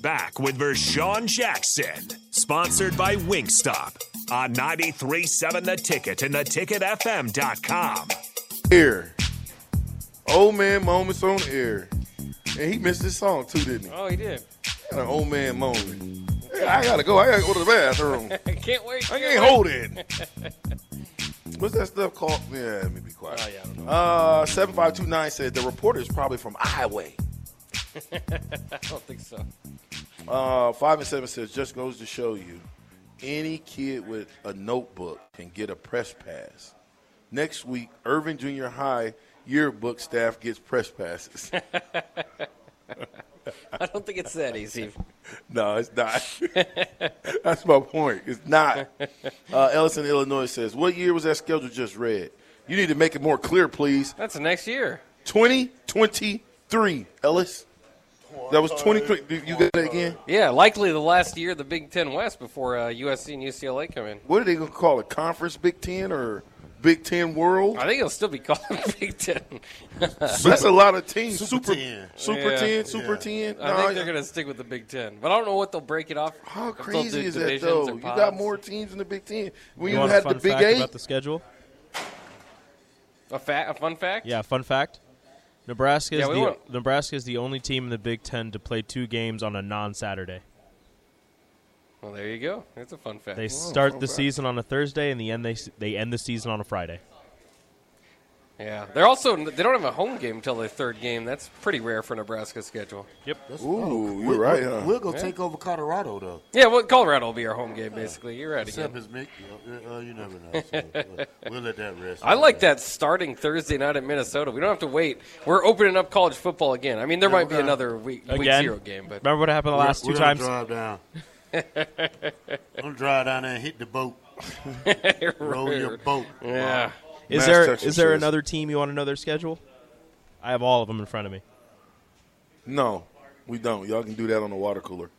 Back with Vershawn Jackson, sponsored by Wingstop on 93.7 The Ticket and theticketfm.com. Air. Old man moments on air. And he missed this song too, didn't he? Oh, he did. Got an old man moment. Hey, I gotta go. I gotta go to the bathroom. I can't wait. I can't can't hold it. What's that stuff called? Yeah, let me be quiet. Oh, yeah, I don't know. Uh, 7529 said the reporter is probably from Iowa. I don't think so. Uh, 5 and 7 says just goes to show you any kid with a notebook can get a press pass. Next week, Irving Junior High yearbook staff gets press passes. I don't think it's that easy. no, it's not. That's my point. It's not. Uh, Ellison, Illinois says, What year was that schedule just read? You need to make it more clear, please. That's the next year. 2023, Ellis. That was 23. You got that again? Yeah, likely the last year of the Big Ten West before uh, USC and UCLA come in. What are they going to call it? Conference Big Ten or Big Ten World? I think it'll still be called Big Ten. That's a lot of teams. Super Super, 10. Super Yeah. 10, Super Yeah. 10. I think they're going to stick with the Big Ten, but I don't know what they'll break it off. How if they'll crazy is that, though? You got more teams in the Big Ten. When You you, had the Big fact Eight, about the schedule? A, fa- a fun fact? Yeah, fun fact. Nebraska is Yeah, the Nebraska is the only team in the Big Ten to play two games on a non-Saturday. Well, there you go. That's a fun fact. They fun start the fact. season on a Thursday, and the end they they end the season on a Friday. Yeah, they're also they don't have a home game until their third game. That's pretty rare for Nebraska's schedule. Yep. That's- Ooh, you're we'll, right, We'll, huh? we'll go Yeah. take over Colorado though. Yeah, well, Colorado will be our home game basically. You're right Except again. his Mick, you, know, uh, you never know. So, uh, we'll let that rest. I like that starting Thursday night in Minnesota. We don't have to wait. We're opening up college football again. I mean, there Yeah, might be gonna- another week, week zero game, but Remember what happened the We're- last we're two gonna times? Drive down. Don't drive down there and hit the boat. Roll your boat. yeah. Is Mass there Texas is there another team you want to know their schedule? I have all of them in front of me. no, we don't. Y'all can do that on the water cooler.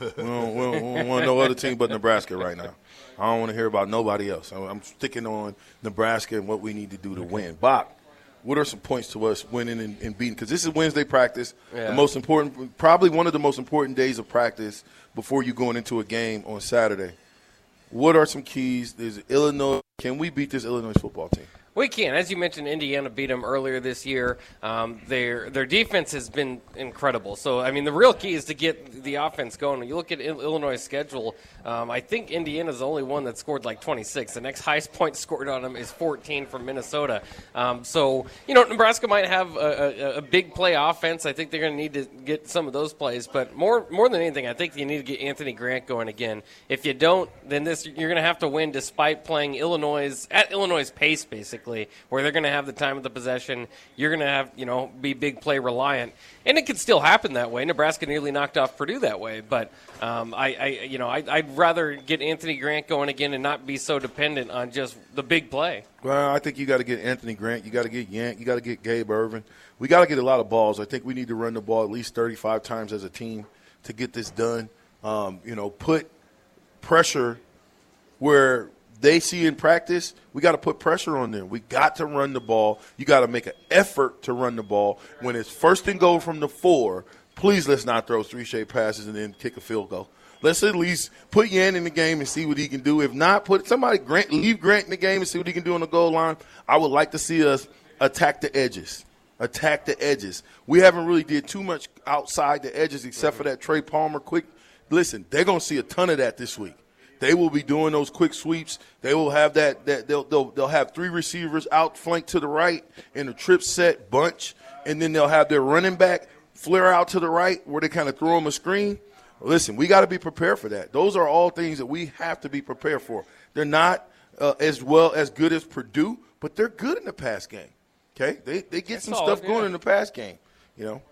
we don't, we don't, we don't want no other team but Nebraska right now. I don't want to hear about nobody else. I'm, I'm sticking on Nebraska and what we need to do to win. Bach, what are some points to us winning and, and beating? Because this is Wednesday practice, Yeah. the most important, probably one of the most important days of practice before you going into a game on Saturday. What are some keys? There's Illinois. Can we beat this Illinois football team? We can. As you mentioned, Indiana beat them earlier this year. Um, their their defense has been incredible. So, I mean, the real key is to get the offense going. When you look at Illinois' schedule, um, I think Indiana's the only one that scored like 26. The next highest point scored on them is 14 from Minnesota. Um, so, you know, Nebraska might have a, a, a big play offense. I think they're going to need to get some of those plays. But more more than anything, I think you need to get Anthony Grant going again. If you don't, then this you're going to have to win despite playing Illinois' at Illinois' pace, basically, where they're going to have the time of the possession. You're going to have you know be big play reliant, and it could still happen that way. Nebraska nearly knocked off Purdue that way, but um, I, I you know I, I'd rather get Anthony Grant going again and not be so dependent on just the big play. Well, I think you got to get Anthony Grant. You got to get Yant. You got to get Gabe Ervin. We got to get a lot of balls. I think we need to run the ball at least 35 times as a team to get this done. Um, you know, put pressure where they see in practice. We got to put pressure on them. We got to run the ball. You got to make an effort to run the ball. When it's first and goal from the four, please let's not throw three shade passes and then kick a field goal. Let's at least put Yant in the game and see what he can do. If not, put somebody Grant leave Grant in the game and see what he can do on the goal line. I would like to see us attack the edges. Attack the edges. We haven't really did too much outside the edges except for that Trey Palmer quick. Listen, they're gonna see a ton of that this week. They will be doing those quick sweeps. They will have that. That they'll they'll, they'll have three receivers out flanked to the right in a trip set bunch, and then they'll have their running back flare out to the right where they kind of throw them a screen. Listen, we got to be prepared for that. Those are all things that we have to be prepared for. They're not uh, as well as good as Purdue, but they're good in the pass game. Okay, they they get That's some solid, stuff going in the pass game. You know,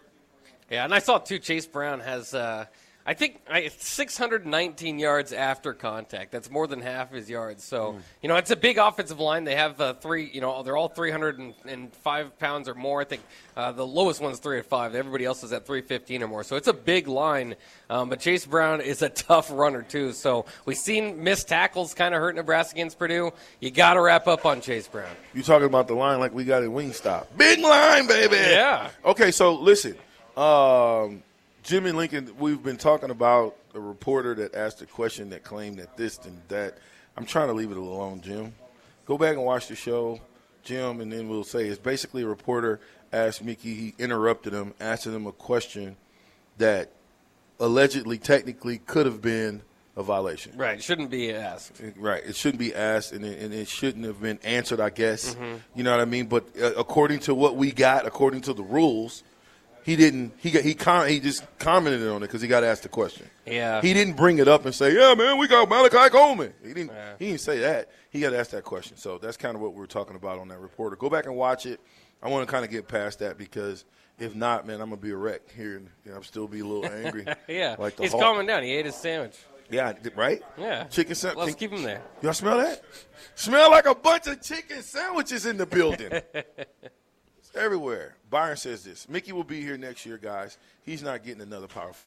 Yeah, and I saw too. Chase Brown has, uh, I think, I, 619 yards after contact. That's more than half his yards. So you know, it's a big offensive line. They have uh, three. You know, they're all 305 pounds or more. I think uh, the lowest one's 305. Everybody else is at 315 or more. So it's a big line. Um, but Chase Brown is a tough runner too. So we've seen missed tackles kind of hurt Nebraska against Purdue. You got to wrap up on Chase Brown. You talking about the line like we got at Wingstop? Big line, baby. Yeah. Okay, so listen, um, Jimmy Lincoln. We've been talking about a reporter that asked a question that claimed that this and that. I'm trying to leave it alone, Jim. Go back and watch the show, Jim, and then we'll say it's basically a reporter asked Mickey. He interrupted him, asking him a question that allegedly, technically, could have been a violation. Right, shouldn't be asked. Right. It shouldn't be asked, and it, and it shouldn't have been answered. I guess. Mm-hmm. You know what I mean? But uh, according to what we got, according to the rules, he didn't. He got. He com- He just commented on it because he got asked the question. Yeah. He didn't bring it up and say, "Yeah, man, we got Malachi Coleman." He didn't. He didn't say that. He got asked that question. So that's kind of what we were talking about on that reporter. Go back and watch it. I want to kind of get past that because if not, man, I'm gonna be a wreck here, and you know, I'm still be a little angry. Yeah, like the he's Hulk. calming down. He ate his sandwich. Yeah, right. Yeah, Chicken sandwich. Let's keep him there. Y'all smell that? Smell like a bunch of chicken sandwiches in the building. everywhere. Byron says this. Mickey will be here next year, guys. He's not getting another power. f-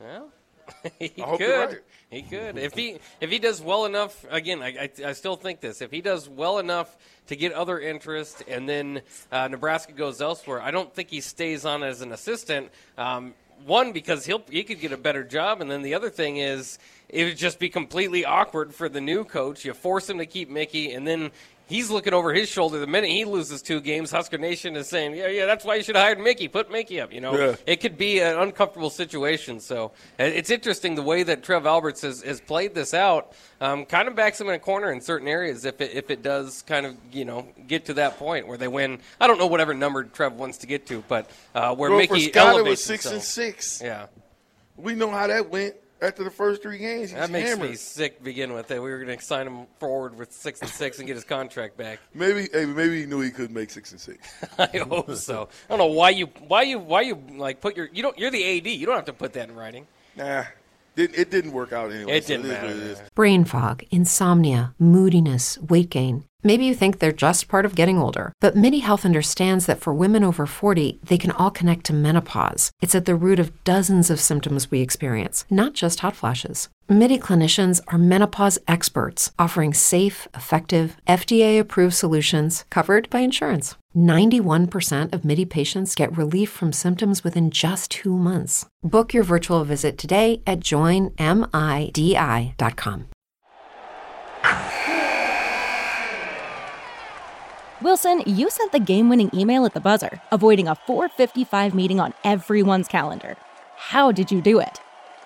Well, he I hope could. right. He could if he if he does well enough. Again, I, I, I still think this. If he does well enough to get other interest, and then uh, Nebraska goes elsewhere, I don't think he stays on as an assistant. Um, one because he'll he could get a better job, and then the other thing is it would just be completely awkward for the new coach. You force him to keep Mickey, and then. He's looking over his shoulder. The minute he loses two games, Husker Nation is saying, "Yeah, yeah, that's why you should have hired Mickey. Put Mickey up." You know, Yeah. it could be an uncomfortable situation. So uh, it's interesting the way that Trev Alberts has, has played this out. Um, kind of backs him in a corner in certain areas if it, if it does kind of you know get to that point where they win. I don't know whatever number Trev wants to get to, but uh, where Well, for Mickey Scott, it elevates was six himself. and six. Yeah, We know how that went after the first three games. He's that makes hammered. me sick. To begin with, that we were going to sign him forward with six and six and get his contract back. Maybe, hey, maybe he knew he could make six and six. I hope so. I don't know why you why you why you like put your you don't you're the AD. You don't have to put that in writing. Nah, it didn't work out anyway. It so didn't is matter, what it is. yeah. Brain fog, insomnia, moodiness, weight gain. Maybe you think they're just part of getting older, but MIDI Health understands that for women over 40, they can all connect to menopause. It's at the root of dozens of symptoms we experience, not just hot flashes. MIDI clinicians are menopause experts offering safe, effective, FDA approved solutions covered by insurance. 91% of MIDI patients get relief from symptoms within just two months. Book your virtual visit today at joinmidi.com. Wilson, you sent the game-winning email at the buzzer, avoiding a 4:55 meeting on everyone's calendar. How did you do it?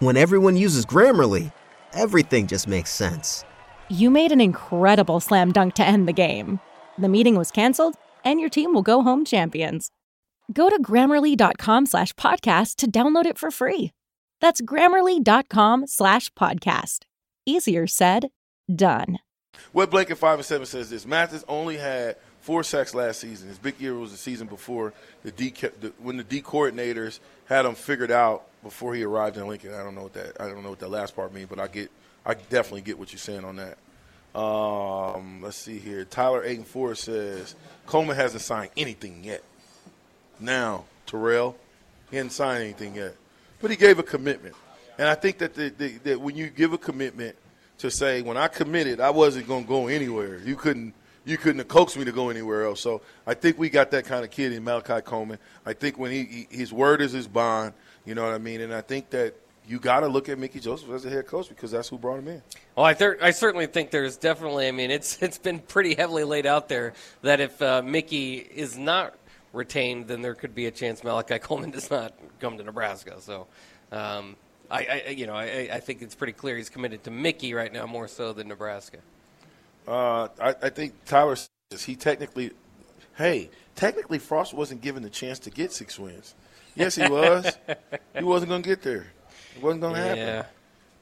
When everyone uses Grammarly, everything just makes sense. You made an incredible slam dunk to end the game. The meeting was canceled, and your team will go home champions. Go to grammarly.com slash podcast to download it for free. That's grammarly.com slash podcast. Easier said, done. Wet Blanket five and seven says this: Mathis only had four sacks last season. His big year was the season before the D the, when the D coordinators had him figured out before he arrived in Lincoln. I don't know what that I don't know what that last part means, but I get I definitely get what you're saying on that. Um, let's see here. Tyler Aiton Four says Coleman hasn't signed anything yet. Now Terrell, he hasn't signed anything yet, but he gave a commitment, and I think that the, the, that when you give a commitment to say when I committed, I wasn't going to go anywhere. You couldn't you couldn't have coaxed me to go anywhere else. So I think we got that kind of kid in Malachi Coleman. I think when he, he his word is his bond, you know what I mean, and I think that you got to look at Mickey Joseph as a head coach because that's who brought him in. Well, I, th- I certainly think there's definitely. I mean, it's it's been pretty heavily laid out there that if uh, Mickey is not retained, then there could be a chance Malachi Coleman does not come to Nebraska. So, um, I, I, you know, I, I think it's pretty clear he's committed to Mickey right now more so than Nebraska. Uh, I, I think Tyler says he technically, hey, technically Frost wasn't given the chance to get six wins. Yes, he was. he wasn't going to get there. It wasn't going to Yeah. happen.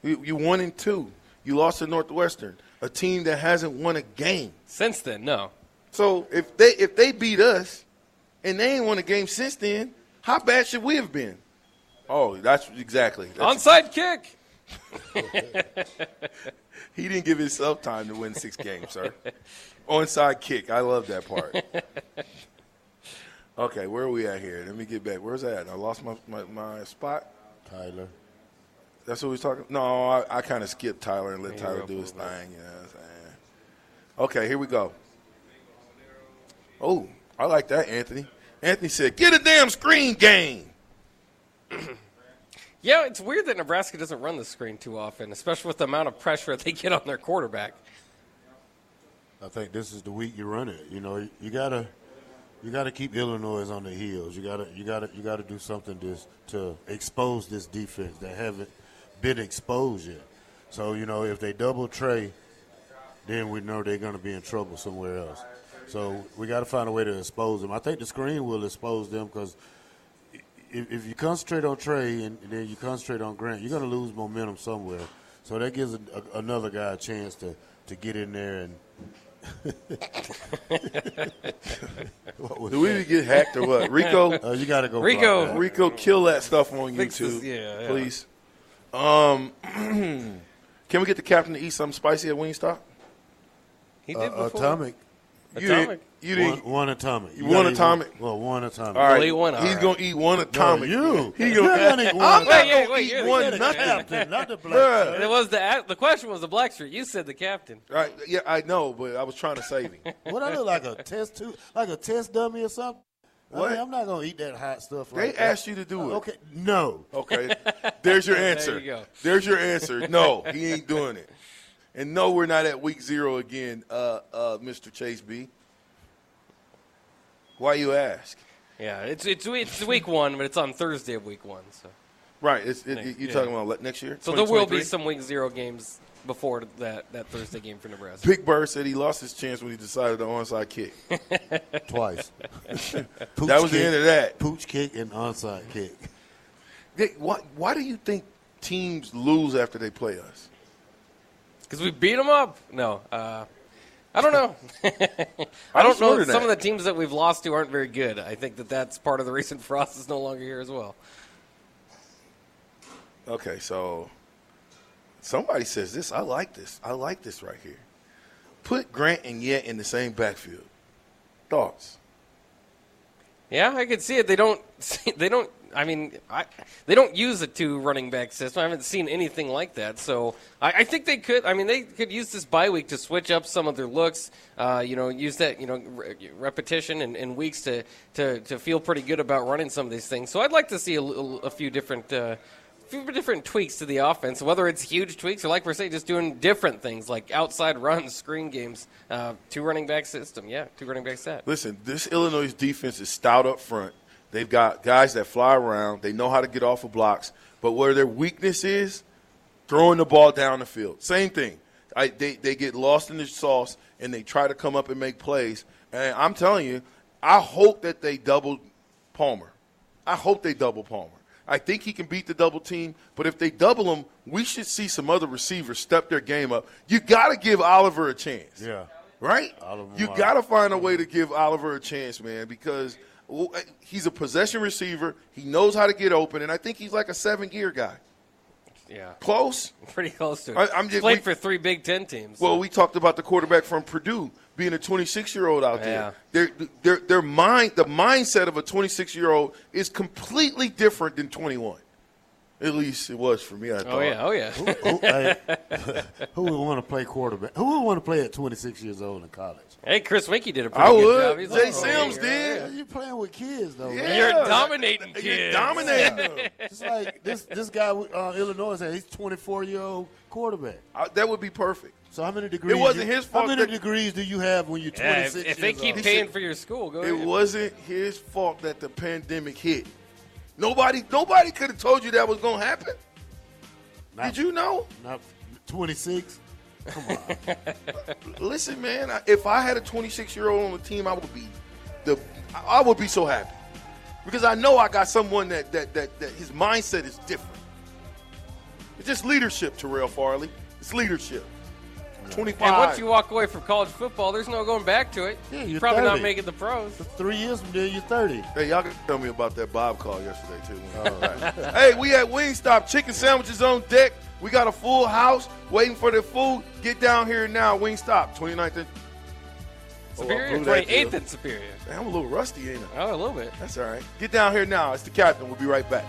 You, you won in two. You lost to Northwestern, a team that hasn't won a game. Since then, no. So if they if they beat us, and they ain't won a game since then, how bad should we have been? Oh, that's exactly. That's, Onside kick. he didn't give himself time to win six games, sir. Onside kick. I love that part. Okay, where are we at here? Let me get back. Where's that? I lost my, my, my spot. Tyler. That's what we was talking. No, I, I kind of skipped Tyler and let Yeah, Tyler do his fullback. thing. You know what I'm saying? Okay, here we go. Oh, I like that, Anthony. Anthony said, "Get a damn screen game." Yeah, it's weird that Nebraska doesn't run the screen too often, especially with the amount of pressure they get on their quarterback. I think this is the week you run it. You know, you gotta you gotta keep Illinois on the heels. You gotta you gotta you gotta do something to to expose this defense that haven't been exposed yet. So you know, if they double Trey, then we know they're gonna be in trouble somewhere else. So we got to find a way to expose them. I think the screen will expose them because if, if you concentrate on Trey and then you concentrate on Grant, you're going to lose momentum somewhere. So that gives a, a, another guy a chance to, to get in there and. What Do we get hacked or what? Rico, Uh, you got to go. Rico. Rico, kill that stuff on Fix YouTube, this- yeah, yeah. please. Um, can we get the captain to eat something spicy at Wingstop? He Uh, did before. atomic. You Atomic. You One, didn't. one atomic. You gotta one eat atomic? Well, one atomic. All right, Well, he won, all he's right. gonna eat one No, atomic. you. He You're gonna, gonna eat one. I'm not Wait, gonna wait, eat one You're the nothing. captain, not the black. Bruh. It was the the question was the Blackstreet. You said the captain. Right? Yeah, I know, but I was trying to save him. What I look like a test tube, like a test dummy or something? What? I mean, I'm not gonna eat that hot stuff. They like that. asked you to do it. Okay, no. Okay, there's your answer. There you go. There's your answer. No, he ain't doing it. And no, we're not at week zero again, uh, uh, Mr. Chase B. Why you ask? Yeah, it's it's it's week one, but it's on Thursday of week one. So Right, it's, it, Thank- you yeah. talking about next year? so there will be some week zero games before that that Thursday game for Nebraska. Big Bird said he lost his chance when he decided the onside kick. Twice. Pooch That was the end of that. Pooch kick and onside kick. They, why, why do you think teams lose after they play us? Because we beat them up. No, uh, I don't know. I don't know. Some of the teams that we've lost to aren't very good. I think that that's part of the reason Frost is no longer here as well. Okay, so somebody says this. I like this. I like this right here. Put Grant and Yant in the same backfield. Thoughts? Yeah, I could see it. They don't. They don't. I mean, I, they don't use a two running back system. I haven't seen anything like that. So I, I think they could. I mean, they could use this bye week to switch up some of their looks. Uh, you know, use that you know re- repetition and, and weeks to, to to feel pretty good about running some of these things. So I'd like to see a, a few different. Uh, few different tweaks to the offense, whether it's huge tweaks or, like we're saying, just doing different things like outside runs, screen games, uh, two running back system. Yeah, two running back set. Listen, this Illinois defense is stout up front. They've got guys that fly around. They know how to get off of blocks. But where their weakness is, throwing the ball down the field. Same thing. I, they, they get lost in the sauce and they try to come up and make plays. And I'm telling you, I hope that they double Palmer. I hope they double Palmer. I think he can beat the double team, but if they double him, we should see some other receivers step their game up. You got to give Oliver a chance. Yeah. Right? Oliver You got to find a way to give Oliver a chance, man, because uh, he's a possession receiver. He knows how to get open, and I think he's like a seven gear guy. Yeah. Close? Pretty close to it. I- I'm just- Played we- for three Big Ten teams. Well, we talked about the quarterback from Purdue being a 26 year old out Yeah. there. Their, their, their mind, the mindset of a 26 year old is completely different than 21. At least it was for me. I thought. oh yeah, oh yeah. Who, hey, who would want to play quarterback? Who would want to play at 26 years old in college? hey, Chris Weinke did a pretty I good would. job. He's Jay like, oh, Sims yeah. did. Yeah, you're playing with kids though. Yeah. man. You're dominating You're kids. dominating. It's like this this guy with uh, Illinois said he's 24 year old quarterback. I, that would be perfect. So how many degrees? It wasn't you- his fault How many that- degrees do you have when you're Yeah, 26 if, if they years keep old? paying said- for your school, go It ahead. wasn't his fault that the pandemic hit. Nobody, nobody could have told you that was going to happen. Not- Did you know? Not 26. Come on. Listen, man. If I had a 26 year old on the team, I would be the. I would be so happy because I know I got someone that that that, that his mindset is different. It's just leadership, Terrell Farley. It's leadership. 25. And once you walk away from college football, there's no going back to it. Yeah, you're, you're probably not making the pros. Three years from there, you're 30. Hey, y'all can tell me about that Bob call yesterday too. Oh, hey, we at Wingstop. Chicken sandwiches on deck. We got a full house waiting for the food. Get down here now. Wingstop, 29th. and- Oh, Superior, blew that 28th deal. and Superior. Man, I'm a little rusty, ain't I? Oh, a little bit. That's all right. Get down here now. It's the captain. We'll be right back.